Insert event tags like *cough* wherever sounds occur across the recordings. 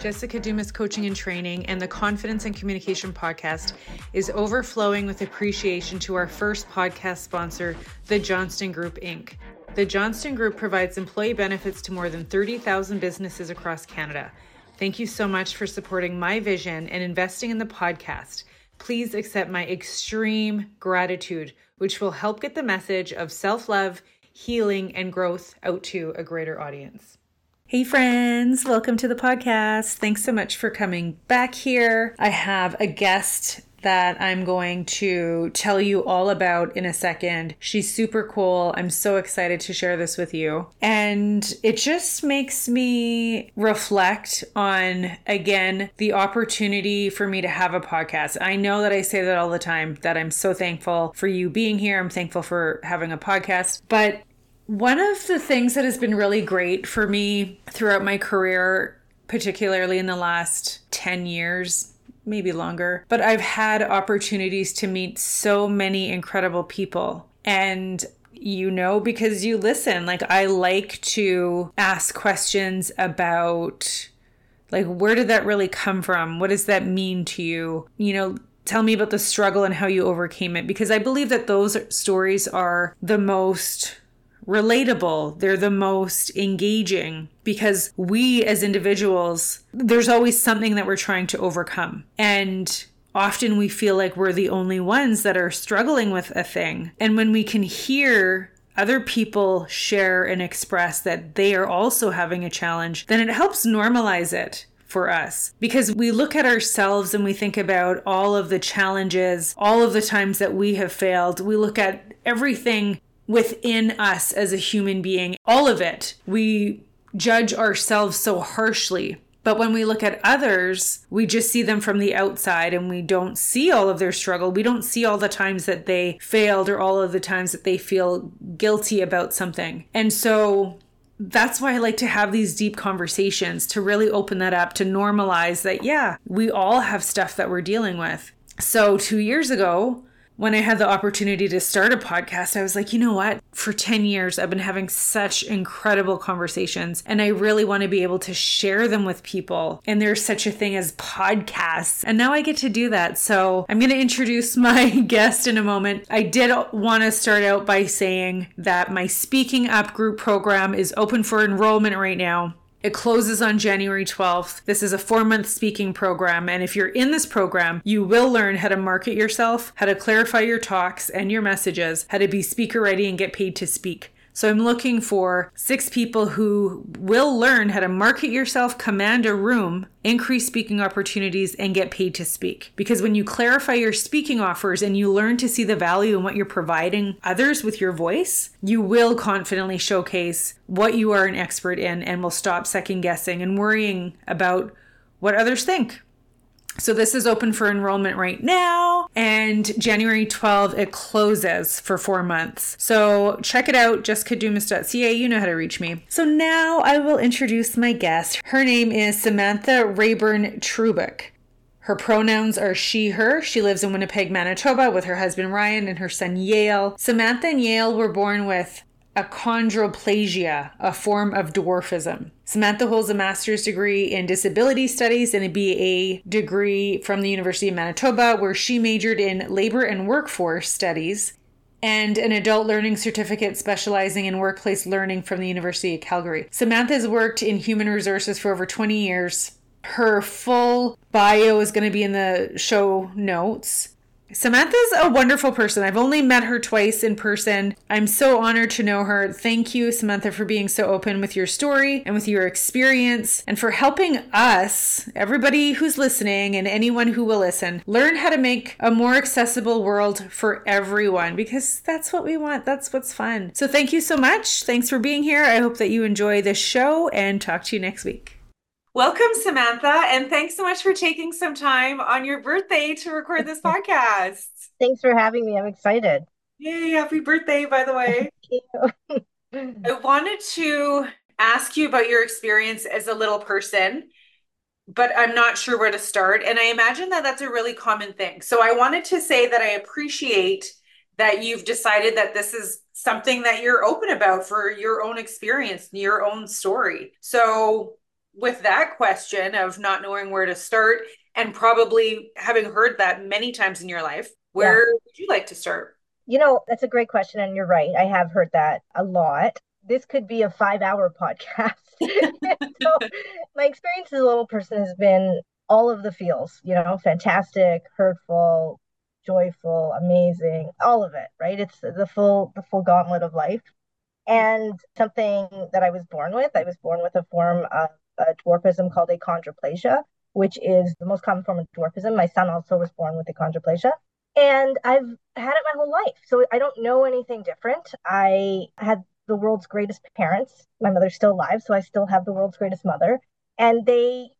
Jessica Dumas Coaching and Training and the Confidence and Communication Podcast is overflowing with appreciation to our first podcast sponsor, the Johnston Group, Inc. The Johnston Group provides employee benefits to more than 30,000 businesses across Canada. Thank you so much for supporting my vision and investing in the podcast. Please accept my extreme gratitude, which will help get the message of self love, healing, and growth out to a greater audience. Hey, friends, welcome to the podcast. Thanks so much for coming back here. I have a guest that I'm going to tell you all about in a second. She's super cool. I'm so excited to share this with you. And it just makes me reflect on, again, the opportunity for me to have a podcast. I know that I say that all the time, that I'm so thankful for you being here. I'm thankful for having a podcast. But one of the things that has been really great for me throughout my career, particularly in the last 10 years, maybe longer, but I've had opportunities to meet so many incredible people. And you know, because you listen, like I like to ask questions about like where did that really come from? What does that mean to you? You know, tell me about the struggle and how you overcame it because I believe that those stories are the most relatable. They're the most engaging because we as individuals, there's always something that we're trying to overcome. And often we feel like we're the only ones that are struggling with a thing. And when we can hear other people share and express that they are also having a challenge, then it helps normalize it for us because we look at ourselves and we think about all of the challenges, all of the times that we have failed. We look at everything within us as a human being, all of it. We judge ourselves so harshly. But when we look at others, we just see them from the outside and we don't see all of their struggle. We don't see all the times that they failed or all of the times that they feel guilty about something. And so that's why I like to have these deep conversations to really open that up, to normalize that, yeah, we all have stuff that we're dealing with. So, two years ago, when I had the opportunity to start a podcast, I was like, you know what? For 10 years, I've been having such incredible conversations, and I really want to be able to share them with people. And there's such a thing as podcasts. And now I get to do that. So I'm going to introduce *laughs* my guest in a moment. I did want to start out by saying that my Speaking Up group program is open for enrollment right now. It closes on January 12th. This is a four month speaking program. And if you're in this program, you will learn how to market yourself, how to clarify your talks and your messages, how to be speaker ready and get paid to speak. So I'm looking for six people who will learn how to market yourself, command a room, increase speaking opportunities, and get paid to speak. Because when you clarify your speaking offers and you learn to see the value in what you're providing others with your voice, you will confidently showcase what you are an expert in and will stop second guessing and worrying about what others think. So this is open for enrollment right now. And January 12th, it closes for four months. So check it out, jessicadumas.ca. You know how to reach me. So now I will introduce my guest. Her name is Samantha Rayburn Trubyk. Her pronouns are she, her. She lives in Winnipeg, Manitoba with her husband Ryan and her son Yale. Samantha and Yale were born with achondroplasia, a form of dwarfism. Samantha holds a master's degree in disability studies and a BA degree from the University of Manitoba, where she majored in labor and workforce studies, and an adult learning certificate specializing in workplace learning from the University of Calgary. Samantha has worked in human resources for over 20 years. Her full bio is going to be in the show notes. Samantha's a wonderful person. I've only met her twice in person. I'm so honored to know her. Thank you, Samantha, for being so open with your story and with your experience and for helping us, everybody who's listening and anyone who will listen, learn how to make a more accessible world for everyone because that's what we want. That's what's fun. So thank you so much. Thanks for being here. I hope that you enjoy this show and talk to you next week. Welcome, Samantha, and thanks so much for taking some time on your birthday to record this *laughs* podcast. Thanks for having me. I'm excited. Yay, happy birthday, by the way. *laughs* I wanted to ask you about your experience as a little person, but I'm not sure where to start. And I imagine that that's a really common thing. So I wanted to say that I appreciate that you've decided that this is something that you're open about for your own experience, your own story. So with that question of not knowing where to start and probably having heard that many times in your life, where yeah. would you like to start? You know, that's a great question. And you're right. I have heard that a lot. This could be a five hour *laughs* podcast. *laughs* so, my experience as a little person has been all of the feels, you know, fantastic, hurtful, joyful, amazing, all of it, right? It's the full the full gauntlet of life. And something that I was born with, I was born with a form of a dwarfism called achondroplasia, which is the most common form of dwarfism. My son also was born with achondroplasia. And I've had it my whole life. So I don't know anything different. I had the world's greatest parents. My mother's still alive, so I still have the world's greatest mother. And they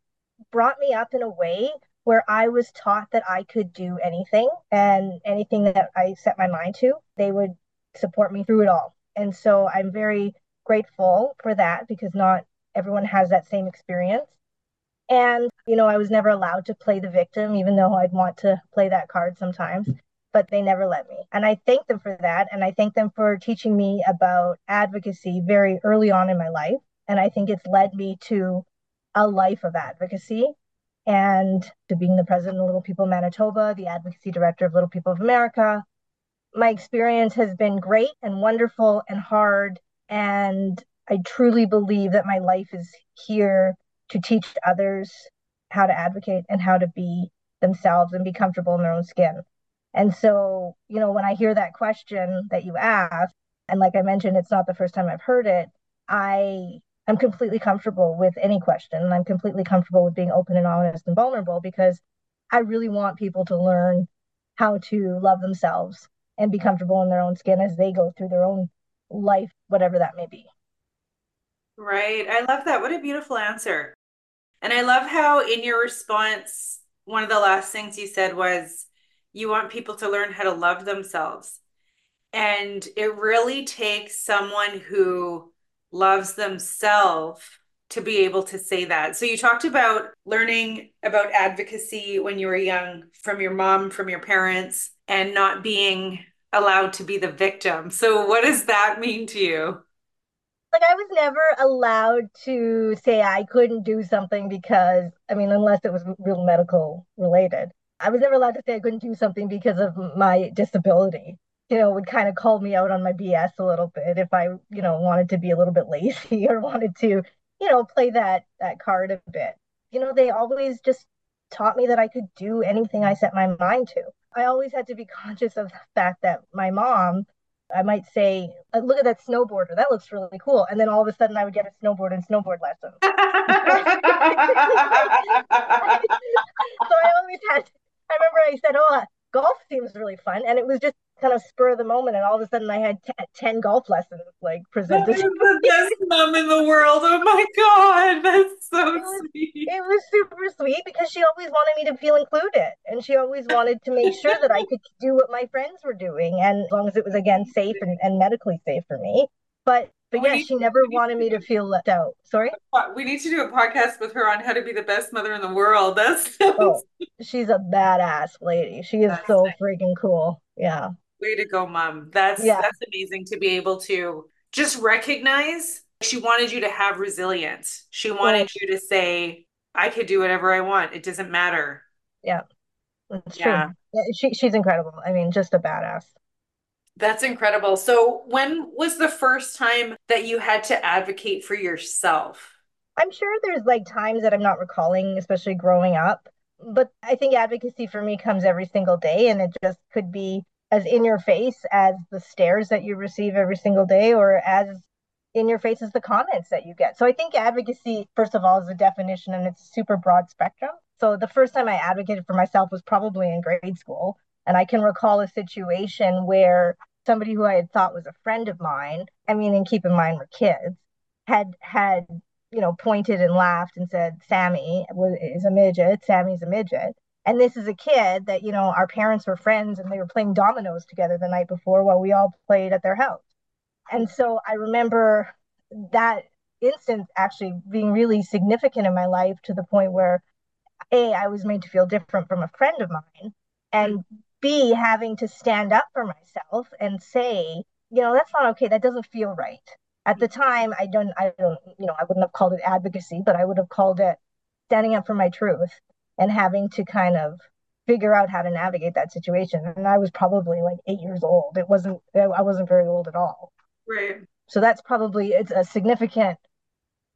brought me up in a way where I was taught that I could do anything and anything that I set my mind to, they would support me through it all. And so I'm very grateful for that because not everyone has that same experience. And, you know, I was never allowed to play the victim, even though I'd want to play that card sometimes, but they never let me. And I thank them for that. And I thank them for teaching me about advocacy very early on in my life. And I think it's led me to a life of advocacy and to being the president of Little People Manitoba, the advocacy director of Little People of America. My experience has been great and wonderful and hard. And I truly believe that my life is here to teach others how to advocate and how to be themselves and be comfortable in their own skin. And so, you know, when I hear that question that you asked, and like I mentioned, it's not the first time I've heard it, I am completely comfortable with any question. And I'm completely comfortable with being open and honest and vulnerable because I really want people to learn how to love themselves and be comfortable in their own skin as they go through their own life, whatever that may be. Right. I love that. What a beautiful answer. And I love how in your response, one of the last things you said was you want people to learn how to love themselves. And it really takes someone who loves themselves to be able to say that. So you talked about learning about advocacy when you were young from your mom, from your parents, and not being allowed to be the victim. So what does that mean to you? Like I was never allowed to say I couldn't do something because I mean unless it was real medical related. I was never allowed to say I couldn't do something because of my disability. You know, would kind of call me out on my BS a little bit if I, you know, wanted to be a little bit lazy *laughs* or wanted to, you know, play that that card a bit. You know, they always just taught me that I could do anything I set my mind to. I always had to be *laughs* conscious of the fact that my mom I might say, uh, look at that snowboarder. That looks really cool. And then all of a sudden I would get a snowboard and snowboard lesson. *laughs* *laughs* so I always had, I remember I said, oh, golf seems really fun. And it was just kind of spur of the moment. And all of a sudden I had t- 10 golf lessons like presented. The *laughs* best mom in the world. Oh my God. That's so it was, sweet. It was super sweet because she always wanted me to feel included. And she always wanted to make sure that I could do what my friends were doing. And as long as it was, again, safe and, and medically safe for me. But but yeah, she never wanted me to feel left out. Sorry? We need to do a podcast with her on how to be the best mother in the world. That's oh, she's a badass lady. She is that's so nice. freaking cool. Yeah. Way to go, mom. That's yeah. that's amazing to be able to just recognize she wanted you to have resilience. She wanted you to say, I could do whatever I want. It doesn't matter. Yeah. That's yeah. true. Yeah, she, she's incredible. I mean, just a badass. That's incredible. So, when was the first time that you had to advocate for yourself? I'm sure there's like times that I'm not recalling, especially growing up. But I think advocacy for me comes every single day, and it just could be as in your face as the stares that you receive every single day or as in your face as the comments that you get. So I think advocacy, first of all, is a definition and it's super broad spectrum. So the first time I advocated for myself was probably in grade school. And I can recall a situation where somebody who I had thought was a friend of mine, I mean, and keep in mind we're kids, had had you know, pointed and laughed and said, Sammy is a midget, Sammy's a midget. And this is a kid that, you know, our parents were friends and they were playing dominoes together the night before while we all played at their house. And so I remember that instance actually being really significant in my life to the point where A, I was made to feel different from a friend of mine, and B, having to stand up for myself and say, you know, that's not okay. That doesn't feel right. At the time, I don't, I don't, you know, I wouldn't have called it advocacy, but I would have called it standing up for my truth and having to kind of figure out how to navigate that situation. And I was probably like eight years old. It wasn't, I wasn't very old at all. Right. So that's probably, it's a significant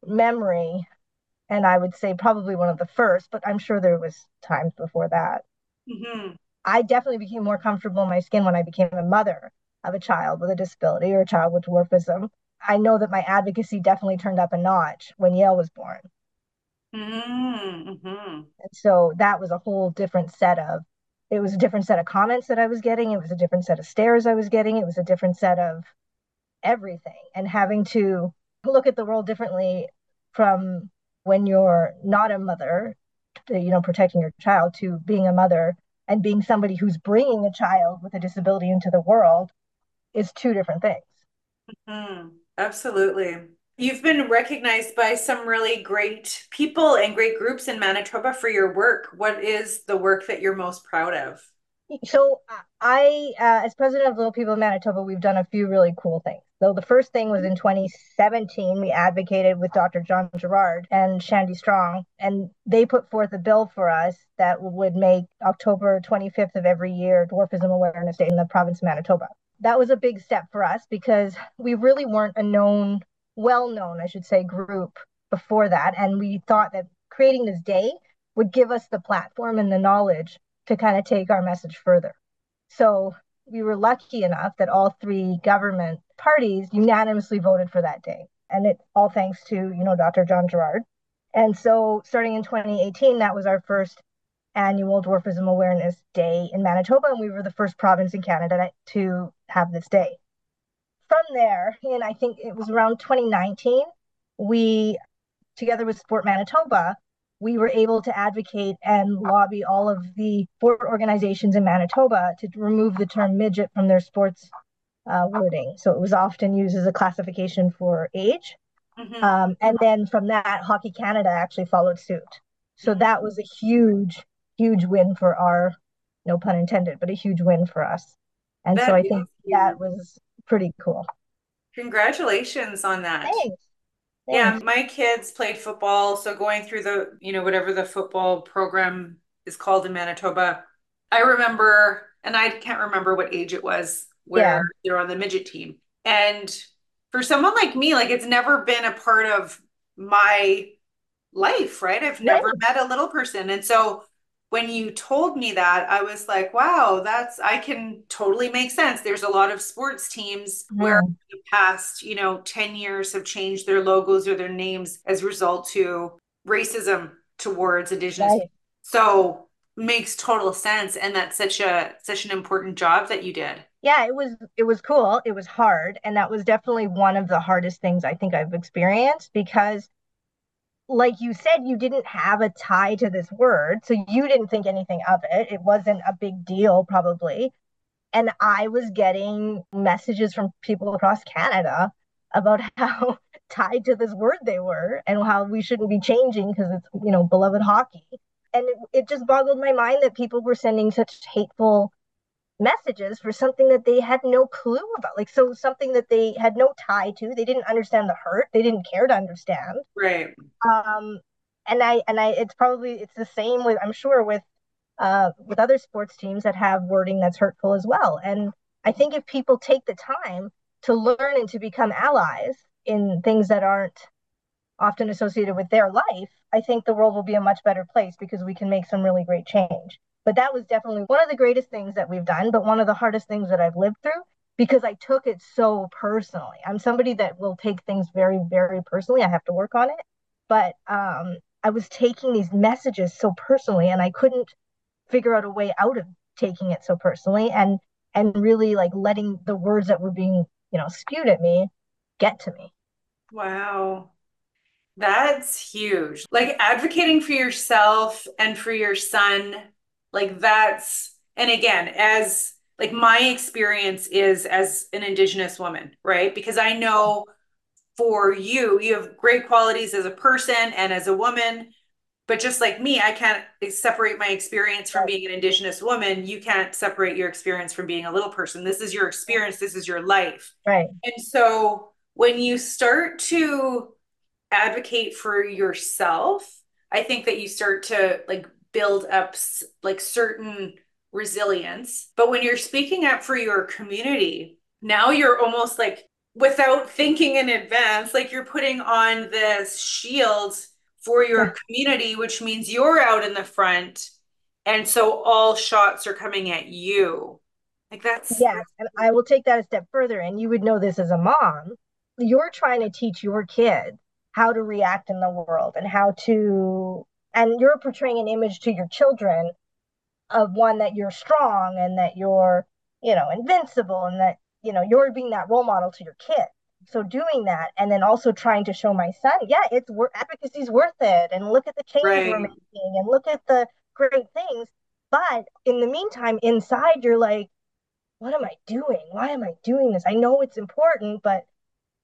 memory. And I would say probably one of the first, but I'm sure there was times before that. Mm-hmm. I definitely became more comfortable in my skin when I became a mother of a child with a disability or a child with dwarfism. I know that my advocacy definitely turned up a notch when Yale was born. Mm-hmm. And so that was a whole different set of, it was a different set of comments that I was getting. It was a different set of stares I was getting. It was a different set of everything. And having to look at the world differently from when you're not a mother, you know, protecting your child to being a mother and being somebody who's bringing a child with a disability into the world is two different things. Mm-hmm. Absolutely. You've been recognized by some really great people and great groups in Manitoba for your work. What is the work that you're most proud of? So, I, uh, as president of Little People of Manitoba, we've done a few really cool things. So, the first thing was in 2017, we advocated with Dr. Jon Gerrard and Shandy Strong, and they put forth a bill for us that would make October 25th of every year Dwarfism Awareness Day in the province of Manitoba that was a big step for us because we really weren't a known, well known, I should say, group before that. And we thought that creating this day would give us the platform and the knowledge to kind of take our message further. So we were lucky enough that all three government parties unanimously voted for that day. And it all thanks to, you know, Dr. Jon Gerrard. And so starting in 2018, that was our first annual Dwarfism Awareness Day in Manitoba, and we were the first province in Canada to have this day. From there, and I think it was around 2019, we, together with Sport Manitoba, we were able to advocate and lobby all of the sport organizations in Manitoba to remove the term midget from their sports uh, wording. So it was often used as a classification for age. Mm-hmm. Um, and then from that, Hockey Canada actually followed suit. So that was a huge huge win for our, no pun intended, but a huge win for us. And that so I think huge. that was pretty cool. Congratulations on that. Thanks. Thanks. Yeah, my kids played football. So going through the, you know, whatever the football program is called in Manitoba, I remember, and I can't remember what age it was where yeah. they're on the midget team. And for someone like me, like it's never been a part of my life, right? I've never met a little person. And so when you told me that, I was like, wow, that's, I can totally make sense. There's a lot of sports teams mm. where the past, you know, 10 years have changed their logos or their names as a result to racism towards indigenous. Right. So makes total sense. And that's such a, such an important job that you did. Yeah, it was, it was cool. It was hard. And that was definitely one of the hardest things I think I've experienced because like you said, you didn't have a tie to this word. So you didn't think anything of it. It wasn't a big deal, probably. And I was getting messages from people across Canada about *laughs* how tied to this word they were and how we shouldn't be changing because it's, you know, beloved hockey. And it, it just boggled my mind that people were sending such hateful messages for something that they had no clue about like so something that they had no tie to they didn't understand the hurt they didn't care to understand. Right. Um and i and i it's probably it's the same with i'm sure with uh with other sports teams that have wording that's hurtful as well. And i think if people take the time to learn and to become allies in things that aren't often associated with their life i think the world will be a much better place because we can make some really great change but that was definitely one of the greatest things that we've done, but one of the hardest things that I've lived through because I took it so personally. I'm somebody that will take things very, very personally. I have to work on it. But um, I was taking these messages so personally and I couldn't figure out a way out of taking it so personally and and really like letting the words that were being, you know, spewed at me get to me. Wow. That's huge. Like advocating for yourself and for your son, like that's, and again, as like my experience is as an Indigenous woman, right? Because I know for you, you have great qualities as a person and as a woman. But just like me, I can't separate my experience from being an Indigenous woman. You can't separate your experience from being a little person. This is your experience, this is your life. Right. And so when you start to advocate for yourself, I think that you start to like build up like certain resilience. But when you're speaking up for your community, now you're almost like without thinking in advance, like you're putting on this shield for your community, which means you're out in the front. And so all shots are coming at you. Like that's yes. And I will take that a step further. And you would know this as a mom. You're trying to teach your kids how to react in the world and how to and you're portraying an image to your children of one that you're strong and that you're you know invincible and that you know you're being that role model to your kid. So doing that and then also trying to show my son yeah it's worth advocacy's worth it and look at the change right. we're making and look at the great things. But in the meantime inside you're like what am i doing? Why am i doing this? I know it's important but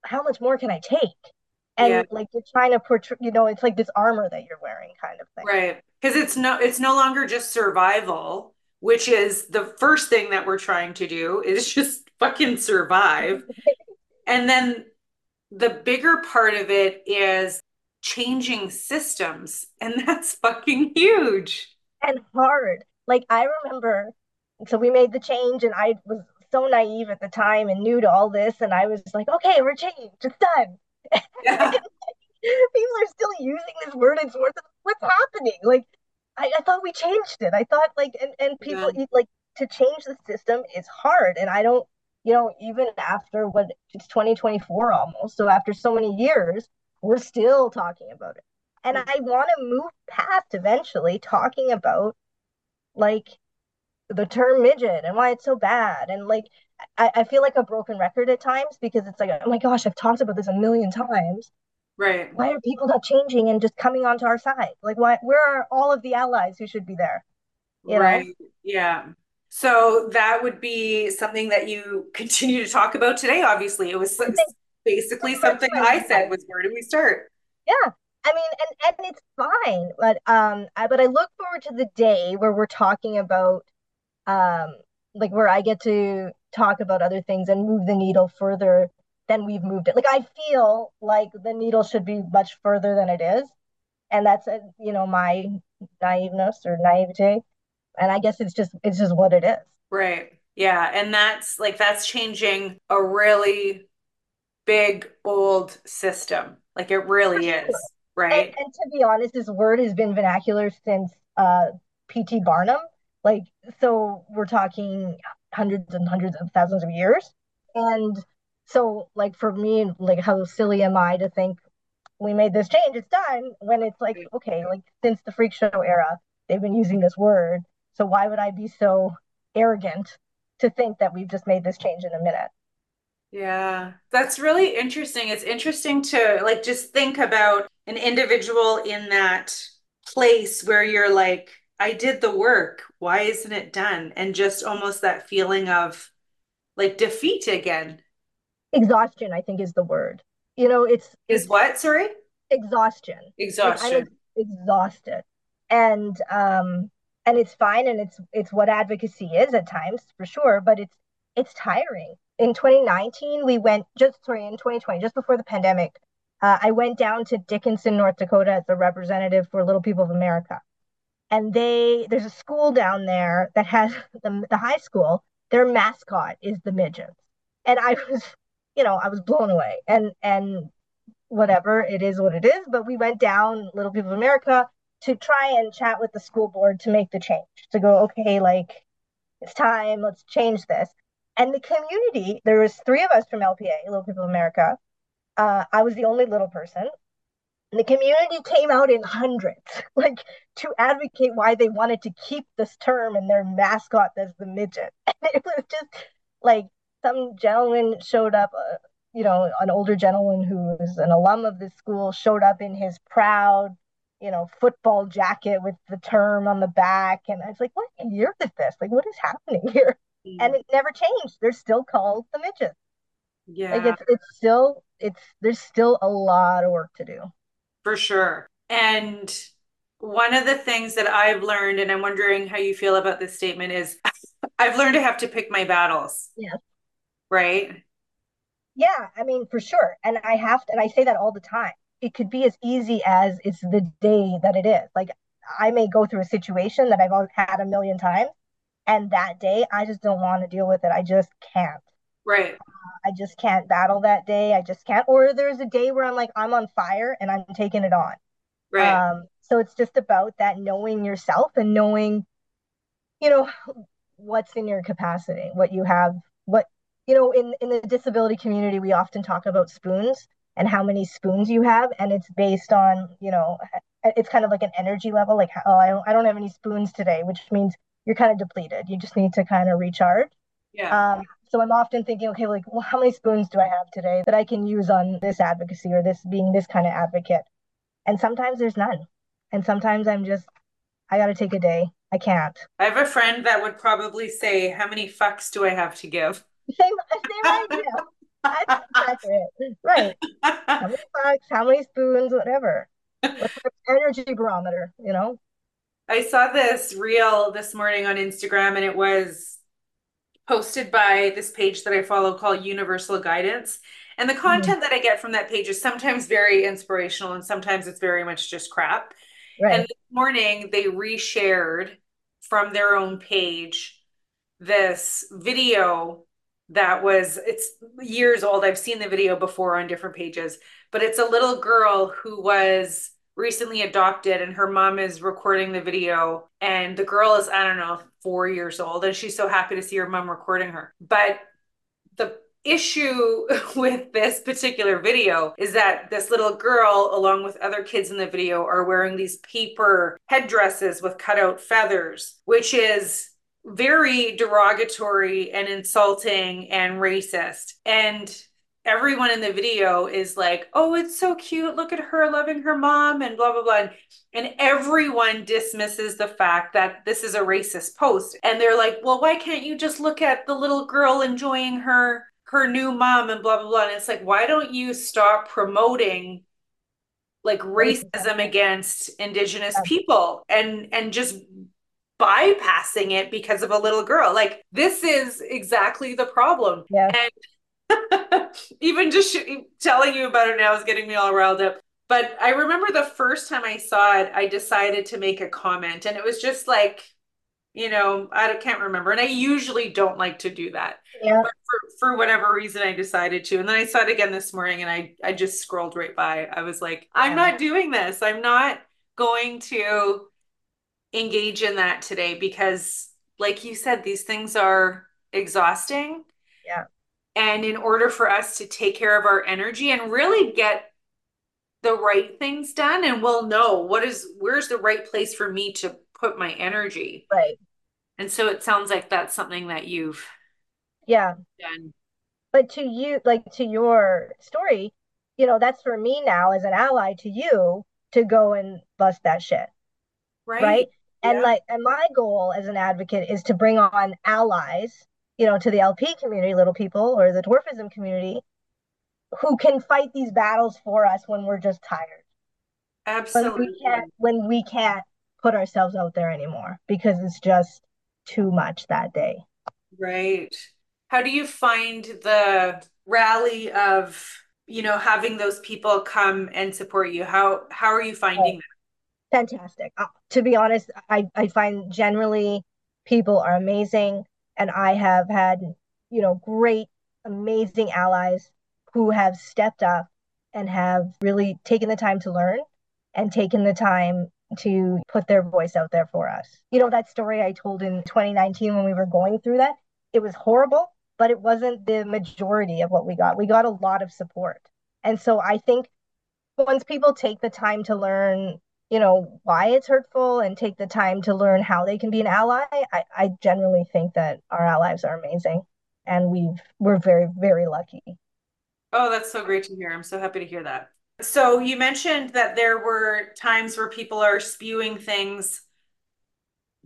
how much more can i take and yeah. like you're trying to portray you know it's like this armor that you're wearing kind of thing. Right. Because it's no it's no longer just survival which is the first thing that we're trying to do is *laughs* just fucking survive. *laughs* And then the bigger part of it is changing systems and *laughs* that's fucking huge. And hard. Like i remember so we made the change and i was so naive at the time and new to all this and i was like okay we're changed. It's done yeah. *laughs* people are still using this word it's worth what's happening? Like I, I thought we changed it. I thought like and, and people yeah. like to change the system is hard and i don't you know even after what it's 2024 almost so after so many years we're still talking about it. And i want to move past eventually talking about like the term midget and why it's so bad and like I, I feel like a broken record at times because it's like, oh my gosh, I've talked about this a million times. Right. Why are people not changing and just coming onto our side? Like, why? Where are all of the allies who should be there? You right. Know? Yeah. So that would be something that you *laughs* continue to talk about today. Obviously, it was basically something I said was where do we start? Yeah. I mean, and and it's fine, but um, I, but I look forward to the day where we're talking about um, like where I get to talk about other things and move the needle further than we've moved it. Like I feel like the needle should be much further than it is. And that's a, you know my naiveness or naivete. And I guess it's just it's just what it is. Right. Yeah, and that's like that's changing a really big old system. Like it really sure. is, right? And, and to be honest, this word has been vernacular since uh P.T. Barnum. Like so we're talking hundreds and hundreds of thousands of years. And so, like, for me, like, how silly am I to think we made this change? It's done when it's like, okay, like, since the freak show era, they've been using this word. So, why would I be so arrogant to think that we've just made this change in a minute? Yeah, that's really interesting. It's interesting to like just think about an individual in that place where you're like, I did the work. Why isn't it done? And just almost that feeling of like defeat again. Exhaustion, I think, is the word. You know, it's is what? Sorry, exhaustion. Exhaustion. Like, exhausted, and um, and it's fine, and it's it's what advocacy is at times for sure, but it's it's tiring. In 2019, we went just sorry in 2020, just before the pandemic. Uh, I went down to Dickinson, North Dakota, as a representative for Little People of America and they there's a school down there that has *laughs* the, the high school. Their mascot is the midgets. And i *laughs* was you know i was blown away. And and whatever it is what it is. But we went down little people of america to try and chat with the school board to make the change. To go okay like it's time let's change this. And the community there was three of us from lpa little people of america. Uh, i was the only little person the community came out in hundreds, *laughs* like to advocate why they wanted to keep this term and their mascot as the midget. *laughs* And it was just like some gentleman showed up, uh, you know, an older gentleman who was an alum of this school showed up in his proud, you know, football jacket with the term on the back. And I was like, what year is this? Like, what is happening *laughs* here? And it never changed. They're still called the midgets. Yeah. Like it's it's still it's there's still a lot of work to do. For sure. And one of the things that I've learned, and I'm wondering how you feel about this statement, is *laughs* I've learned to have to pick my battles. Yeah. Right. Yeah, I mean, for sure. And I have to, and I say that all the time. It could be as easy as it's the day that it is. Like I may go through a situation that I've had a million times, and that day I just don't want to deal with it. I just can't. Right. Uh, I just can't battle that day. I just can't. Or there's a day where I'm like, I'm on fire and I'm taking it on. Right. Um, so it's just about that knowing yourself and knowing, you know, what's in your capacity, what you have, what you know, in in the disability community, we often talk about spoons and how many spoons you have, and it's based on, you know, it's kind of like an energy level, like oh, I don't, I don't have any spoons today, which means you're kind of depleted. You just need to kind of recharge. Yeah. Um, so I'm often thinking, okay, like, well, how many spoons do I have today that I can use on this advocacy or this being this kind of advocate? And sometimes there's none. And sometimes I'm just, I got to take a day. I can't. I have a friend that would probably say, How many fucks do I have to give? Same, same idea. That's. Right. How many fucks, how many spoons, whatever. What's energy barometer, you know? I saw this reel this morning on Instagram and it was posted by this page that I follow called Universal Guidance. And the mm-hmm. content mm-hmm. that I get from that page is sometimes very inspirational and sometimes it's very much just crap. Right. And this morning they reshared from their own page this video that was it's years old. I've seen the video before on different pages, but it's a little girl who was recently adopted and her mom is recording the video and the girl is I don't know 4 years old and she's so happy to see her mom recording her. But the issue *laughs* with this particular video is that this little girl along with other kids in the video are wearing these paper headdresses with cutout feathers which is very derogatory and insulting and racist. And everyone in the video is like, oh, it's so cute. Look at her loving her mom and blah, blah, blah. And everyone dismisses the fact that this is a racist post. And they're like, well, why can't you just look at the little girl enjoying her her new mom and blah blah blah and it's like why don't you stop promoting like racism against indigenous people and and just bypassing it because of a little girl. Like this is exactly the problem. Yeah. And even just sh- telling you about it now is getting me all riled up. But I remember the first time I saw it, I decided to make a comment, and it was just like, you know, I can't remember. And I usually don't like to do that. Yeah. But for, for whatever reason, I decided to. And then I saw it again this morning, and I I just scrolled right by. I was like, I'm not doing this. I'm not going to engage in that today because like you said these things are exhausting yeah and in order for us to take care of our energy and really get the right things done. And we'll know what is where's the right place for me to put my energy. Right. And so it sounds like that's something that you've yeah. done. But to you like to your story you know that's for me now as an ally to you to go and bust that shit. Right. Right? And yeah. like and my goal as an advocate is to bring on allies you know to the lp community little people or the dwarfism community who can fight these battles for us when we're just tired. Absolutely when we can't when we can't put ourselves out there anymore because it's just too much that day. Right. How do you find the rally of you know having those people come and support you? How how are you finding that? Fantastic. Uh, to be honest, I, I find generally people are amazing. And I have had, you know, great, amazing allies who have stepped up and have really taken the time to learn and taken the time to put their voice out there for us. You know, that story I told in 2019 when we were going through that, it was horrible, but it wasn't the majority of what we got. We got a lot of support. And so I think once people take the time to learn you know why it's hurtful and take the time to learn how they can be an ally i, I generally think that our allies are amazing and we've we're very very lucky Oh, that's so great to hear. I'm so happy to hear that. So you mentioned that there were times where people are spewing things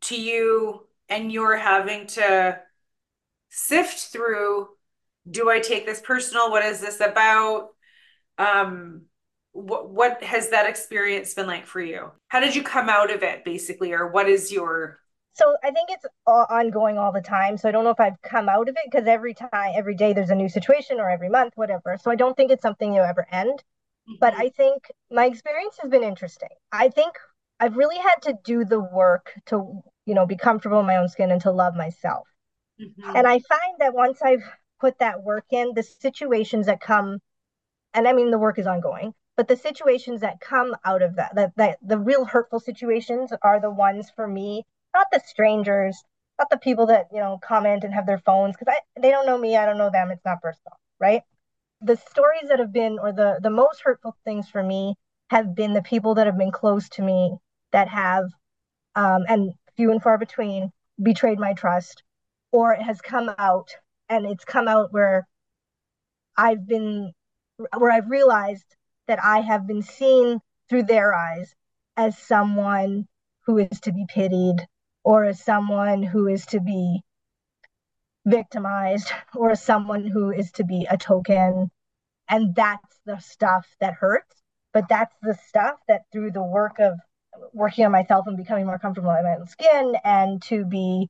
to you and you're having to sift through do I take this personal? What is this about? Um, what what has that experience been like for you? How did you come out of it basically or what is your so I think it's ongoing all the time. So I don't know if I've come out of it because every time, every day there's a new situation or every month, whatever. So I don't think it's something you ever end. Mm-hmm. But I think my experience has been interesting. I think I've really had to do the work to, you know, be comfortable in my own skin and to love myself. Mm-hmm. And I find that once I've put that work in, the situations that come, and I mean, the work is ongoing, but the situations that come out of that, that, that the real hurtful situations are the ones for me not the strangers, not the people that, you know, comment and have their phones because I they don't know me, I don't know them, it's not personal, right? The stories that have been or the the most hurtful things for me have been the people that have been close to me that have um and few and far between betrayed my trust or it has come out and it's come out where I've been where I've realized that I have been seen through their eyes as someone who is to be pitied, or as someone who is to be victimized or as someone who is to be a token. And that's the stuff that hurts. But that's the stuff that through the work of working on myself and becoming more comfortable in my own skin and to be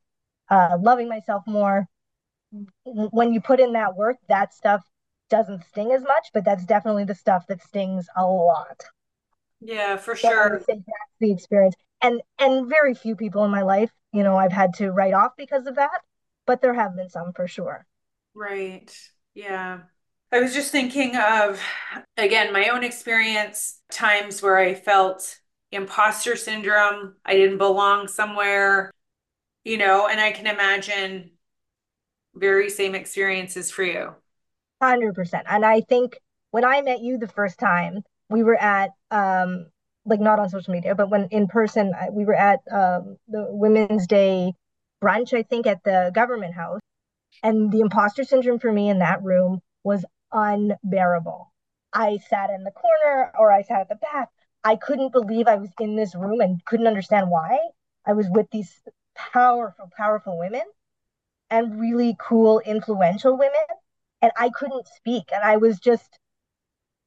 uh, loving myself more, when you put in that work, that stuff doesn't sting as much, but that's definitely the stuff that stings a lot. Yeah, for so sure. that's the experience. And and very few people in my life you know i've had to write off because of that but there have been some for sure. Right. Yeah. I was just thinking of again my own experience times where i felt imposter syndrome. I didn't belong somewhere you know and i can imagine very same experiences for you 100% and i think when i met you the first time we were at um like not on social media, but when in person, we were at um, the Women's Day brunch, I think, at the government house. And the imposter syndrome for me in that room was unbearable. I sat in the corner or I sat at the back. I couldn't believe I was in this room and couldn't understand why. I was with these powerful, powerful women and really cool, influential women. And I couldn't speak. And I was just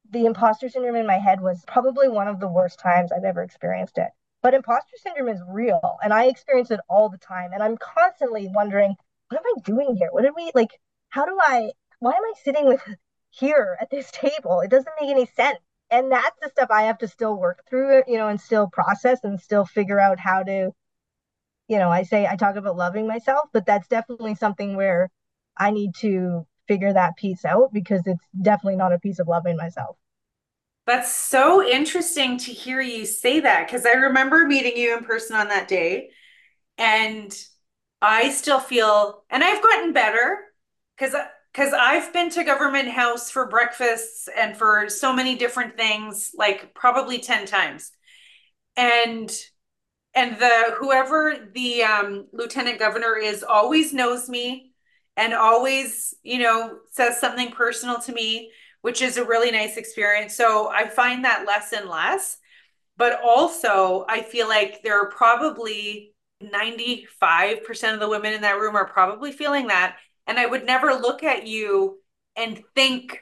the imposter syndrome in my head was probably one of the worst times I've ever experienced it. But imposter syndrome is real and I experience it all the time. And I'm constantly wondering, what am I doing here? What did we like? How do I, why am I sitting with here at this table? It doesn't make any sense. And that's the stuff I have to still work through, you know, and still process and still figure out how to, you know, I say I talk about loving myself, but that's definitely something where I need to figure that piece out because it's definitely not a piece of loving myself. That's so interesting to hear you say that because I remember meeting you in person on that day and I still feel and I've gotten better cuz cuz I've been to government house for breakfasts and for so many different things like probably 10 times. And and the whoever the um, lieutenant governor is always knows me and always, you know, says something personal to me, which is a really nice experience. So I find that less and less. But also, I feel like there are probably 95% of the women in that room are probably feeling that. And I would never look at you and think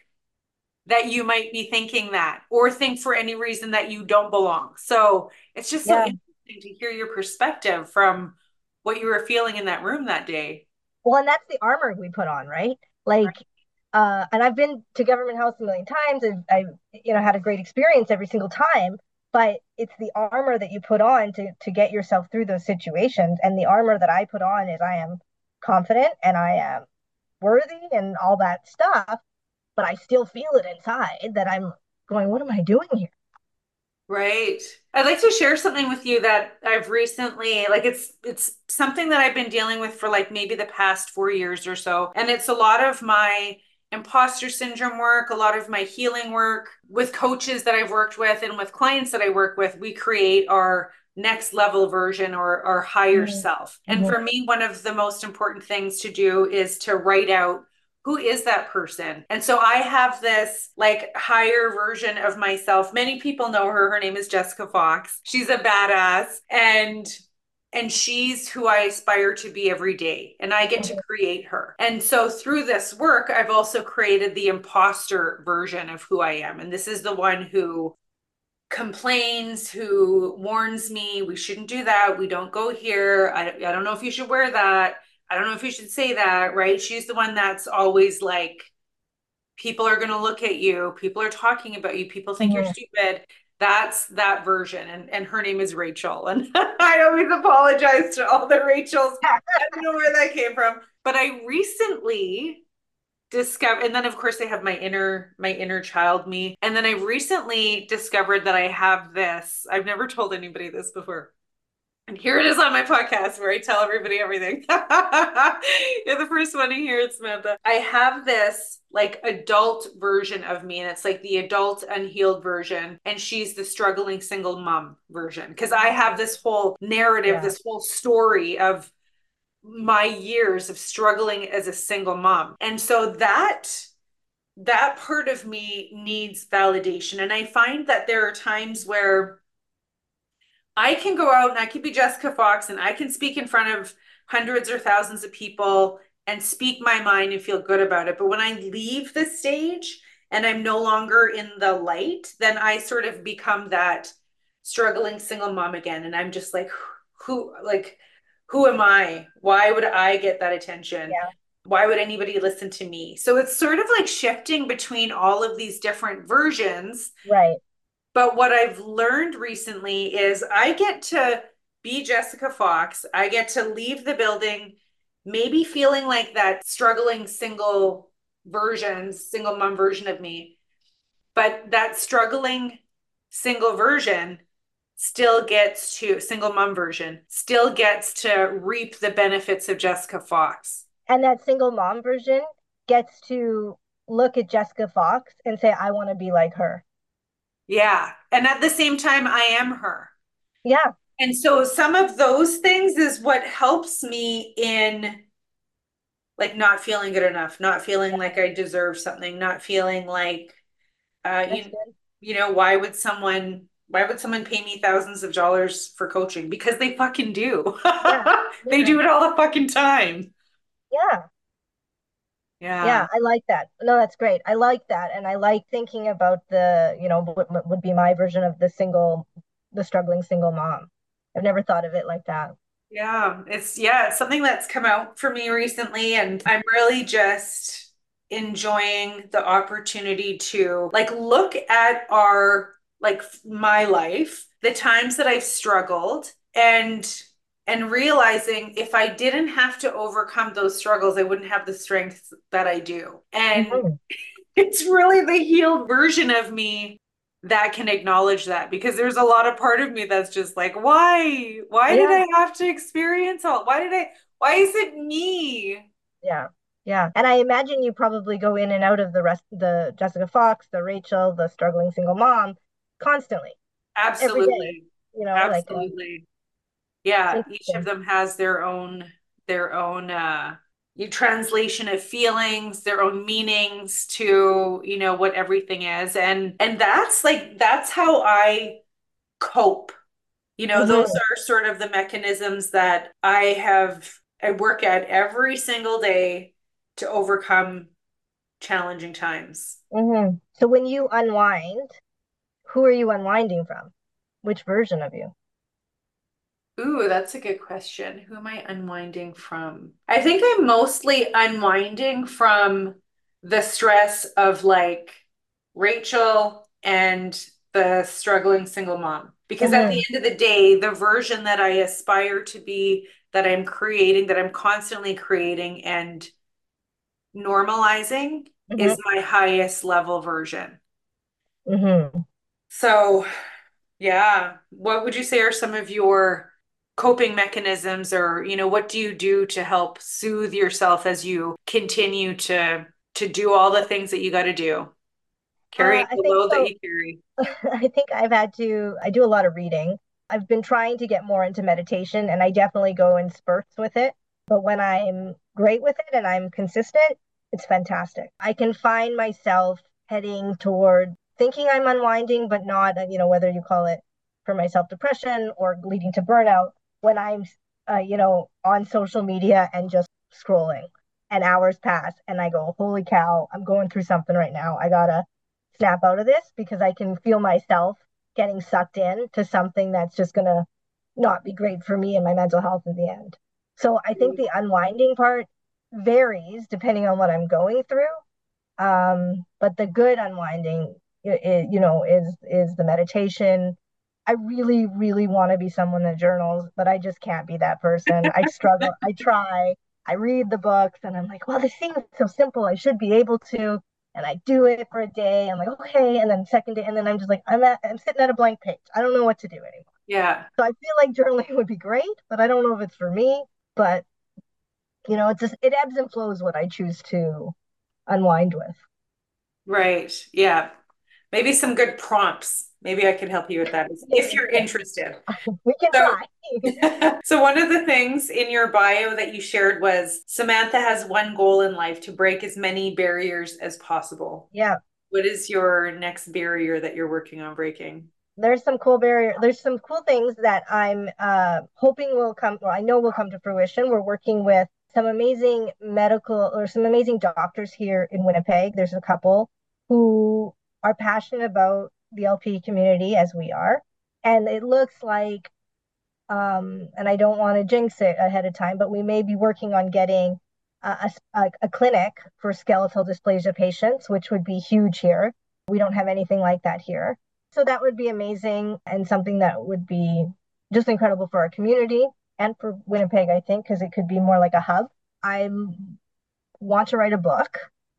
that you might be thinking that or think for any reason that you don't belong. So it's just yeah. so interesting to hear your perspective from what you were feeling in that room that day. Well, and that's the armor we put on, right? Like, right. Uh, and I've been to Government House a million times. I've, I've, you know, had a great experience every single time. But it's the armor that you put on to to get yourself through those situations. And the armor that I put on is I am confident and I am worthy and all that stuff. But I still feel it inside that I'm going, what am I doing here? Right. I'd like to share something with you that I've recently like it's it's something that I've been dealing with for like maybe the past 4 years or so and it's a lot of my imposter syndrome work, a lot of my healing work with coaches that I've worked with and with clients that I work with, we create our next level version or our higher mm-hmm. self. And mm-hmm. for me one of the most important things to do is to write out who is that person? And so I have this like higher version of myself. Many people know her. Her name is Jessica Fox. She's a badass and and she's who I aspire to be every day and I get to mm-hmm. create her. And so through this work I've also created the imposter version of who I am and this is the one who complains, who warns me, we shouldn't do that. We don't go here. I, I don't know if you should wear that. I don't know if you should say that, right? She's the one that's always like, people are going to look at you. People are talking about you. People think mm-hmm. you're stupid. That's that version. And, and her name is Rachel. And *laughs* I always apologize to all the Rachels. *laughs* I don't know where that came from. But I recently discovered, and then of course I have my inner my inner child me and then I recently discovered that I have this I've never told anybody this before and here it is on my podcast where I tell everybody everything. *laughs* You're the first one to hear it, Samantha. I have this like adult version of me, and it's like the adult unhealed version. And she's the struggling single mom version. Because I have this whole narrative, yeah. this whole story of my years of struggling as a single mom. And so that that part of me needs validation and I find that there are times where I can go out and I can be Jessica Fox and I can speak in front of hundreds or thousands of people and speak my mind and feel good about it. But when I leave the stage and I'm no longer in the light, then I sort of become that struggling single mom again. And I'm just like, who, like, who am I? Why would I get that attention? Yeah. Why would anybody listen to me? So it's sort of like shifting between all of these different versions. Right. But what I've learned recently is I get to be Jessica Fox. I get to leave the building maybe feeling like that struggling single version, single mom version of me. But that struggling single version still gets to single mom version still gets to reap the benefits of Jessica Fox. And that single mom version gets to look at Jessica Fox and say I want to be like her. Yeah. And at the same time I am her. Yeah. And so some of those things is what helps me in like not feeling good enough, not feeling like I deserve something, not feeling like uh you, you know why would someone why would someone pay me thousands of dollars for coaching? Because they fucking do. Yeah, *laughs* they do it all the fucking time. Yeah. Yeah. Yeah, I like that. No, that's great. I like that. And I like thinking about the, you know, what would be my version of the single, the struggling single mom. I've never thought of it like that. Yeah, it's yeah, it's something that's come out for me recently and I'm really just enjoying the opportunity to like look at our like my life, the times that I've struggled and and realizing if I didn't have to overcome those struggles, I wouldn't have the strength that I do. And mm-hmm. *laughs* it's really the healed version of me that can acknowledge that because there's a lot of part of me that's just like, why? Why yeah. did I have to experience all? Why did I? Why is it me? Yeah. Yeah. And I imagine you probably go in and out of the rest the Jessica Fox, the Rachel, the struggling single mom constantly. Absolutely. you know, absolutely. Like, yeah, each of them has their own their own uh translation of feelings their own meanings to you know what everything is and and that's like that's how i cope you know mm-hmm. those are sort of the mechanisms that i have i work at every single day to overcome challenging times mm-hmm. so when you unwind who are you unwinding from? Which version of you? Ooh, that's a good question. Who am I unwinding from? I think I'm mostly unwinding from the stress of like Rachel and the struggling single mom. Because mm-hmm. at the end of the day, the version that I aspire to be, that I'm creating, that I'm constantly creating and normalizing mm-hmm. is my highest level version. Mm-hmm. So, yeah, what would you say are some of your coping mechanisms or, you know, what do you do to help soothe yourself as you continue to to do all the things that you got to do? Carry uh, the load so. that you carry. *laughs* I think I've had to I do a lot of reading. I've been trying to get more into meditation and I definitely go in spurts with it. But when I'm great with it and I'm consistent, It's fantastic. I can find myself heading toward thinking I'm unwinding, but not, you know, whether you call it for myself depression or leading to burnout when I'm, uh, you know, on social media and just scrolling and hours pass and I go, holy cow, I'm going through something right now. I gotta snap out of this because I can feel myself getting sucked in to something that's just gonna not be great for me and my mental health in the end. So I think the unwinding part varies depending on what I'm going through. Um, but the good unwinding, you know, is is the meditation. I really, really want to be someone that journals, but I just can't be that person. I struggle. I try. I read the books, and I'm like, well, this seems so simple. I should be able to. And I do it for a day. I'm like, okay, and then second day, and then I'm just like, I'm at, I'm sitting at a blank page. I don't know what to do anymore. Yeah. So I feel like journaling would be great, but I don't know if it's for me. But you know, it's just it ebbs and flows what I choose to unwind with. Right. Yeah. Maybe some good prompts. Maybe I can help you with that if you're interested. *laughs* we can so, try. *laughs* so one of the things in your bio that you shared was Samantha has one goal in life to break as many barriers as possible. Yeah. What is your next barrier that you're working on breaking? there's some cool barrier there's some cool things that i'm uh, hoping will come well i know will come to fruition we're working with some amazing medical or some amazing doctors here in winnipeg there's a couple who are passionate about the lp community as we are and it looks like um, and i don't want to jinx it ahead of time but we may be working on getting a, a, a clinic for skeletal dysplasia patients which would be huge here we don't have anything like that here so that would be amazing and something that would be just incredible for our community and for Winnipeg, I think, because it could be more like a hub. I want to write a book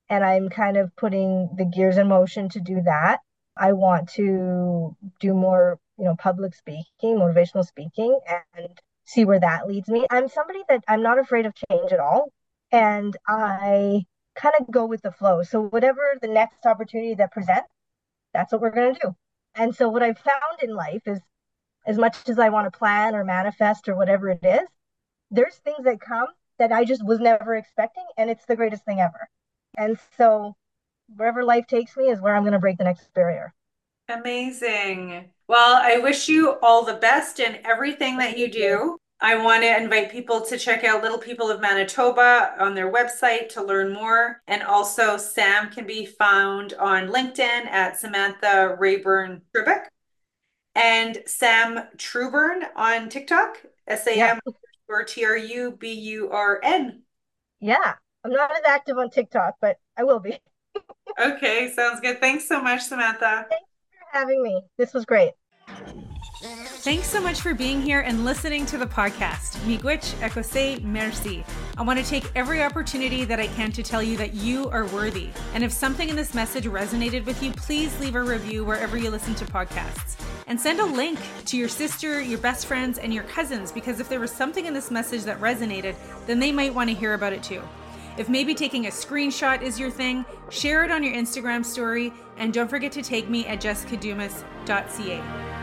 and I'm kind of putting the gears in motion to do that. I want to do more, you know, public speaking, motivational speaking, and see where that leads me. I'm somebody that I'm not afraid of change at all. And I kind of go with the flow. So, whatever the next opportunity that presents, that's what we're going to do. And so what I've found in life is as much as I want to plan or manifest or whatever it is, there's things that come that I just was never expecting and it's the greatest thing ever. And so wherever life takes me is where I'm going to break the next barrier. Amazing. Well, I wish you all the best in everything that you do. I want to invite people to check out Little People of Manitoba on their website to learn more. And also, Sam can be found on LinkedIn at Samantha Rayburn Trubyk and Sam Truburn on TikTok, S A M or T R U B U R N. Yeah, I'm not as active on TikTok, but I will be. Okay, sounds good. Thanks so much, Samantha. Thanks for having me. This was great. Thanks so much for being here and listening to the podcast. Miigwech ekose merci. I want to take every opportunity that I can to tell you that you are worthy. And if something in this message resonated with you, please leave a review wherever you listen to podcasts. And send a link to your sister, your best friends, and your cousins because if there was something in this message that resonated, then they might want to hear about it too. If maybe taking a screenshot is your thing, share it on your Instagram story, and don't forget to tag me at jessicadumas.ca.